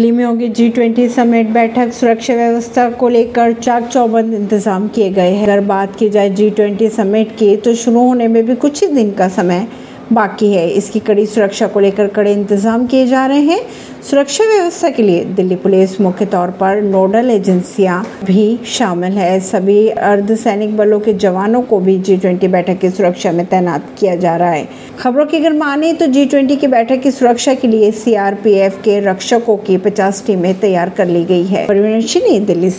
दिल्ली में होगी G twenty समेट बैठक सुरक्षा व्यवस्था को लेकर चाक चौबंद इंतज़ाम किए गए हैं। अगर बात की जाए जी ट्वेंटी समेट की तो शुरू होने में भी कुछ ही दिन का समय बाकी है। इसकी कड़ी सुरक्षा को लेकर कड़े इंतज़ाम किए जा रहे हैं। सुरक्षा व्यवस्था के लिए दिल्ली पुलिस मुख्य तौर पर नोडल एजेंसियाँ भी शामिल है। सभी अर्धसैनिक बलों के जवानों को भी जी ट्वेंटी बैठक की सुरक्षा में तैनात किया जा रहा है। खबरों की अगर माने तो जी ट्वेंटी की बैठक की सुरक्षा के लिए सीआरपीएफ के रक्षकों की पचास टीमें तैयार कर ली गई है। परवीन सिंह दिल्ली से।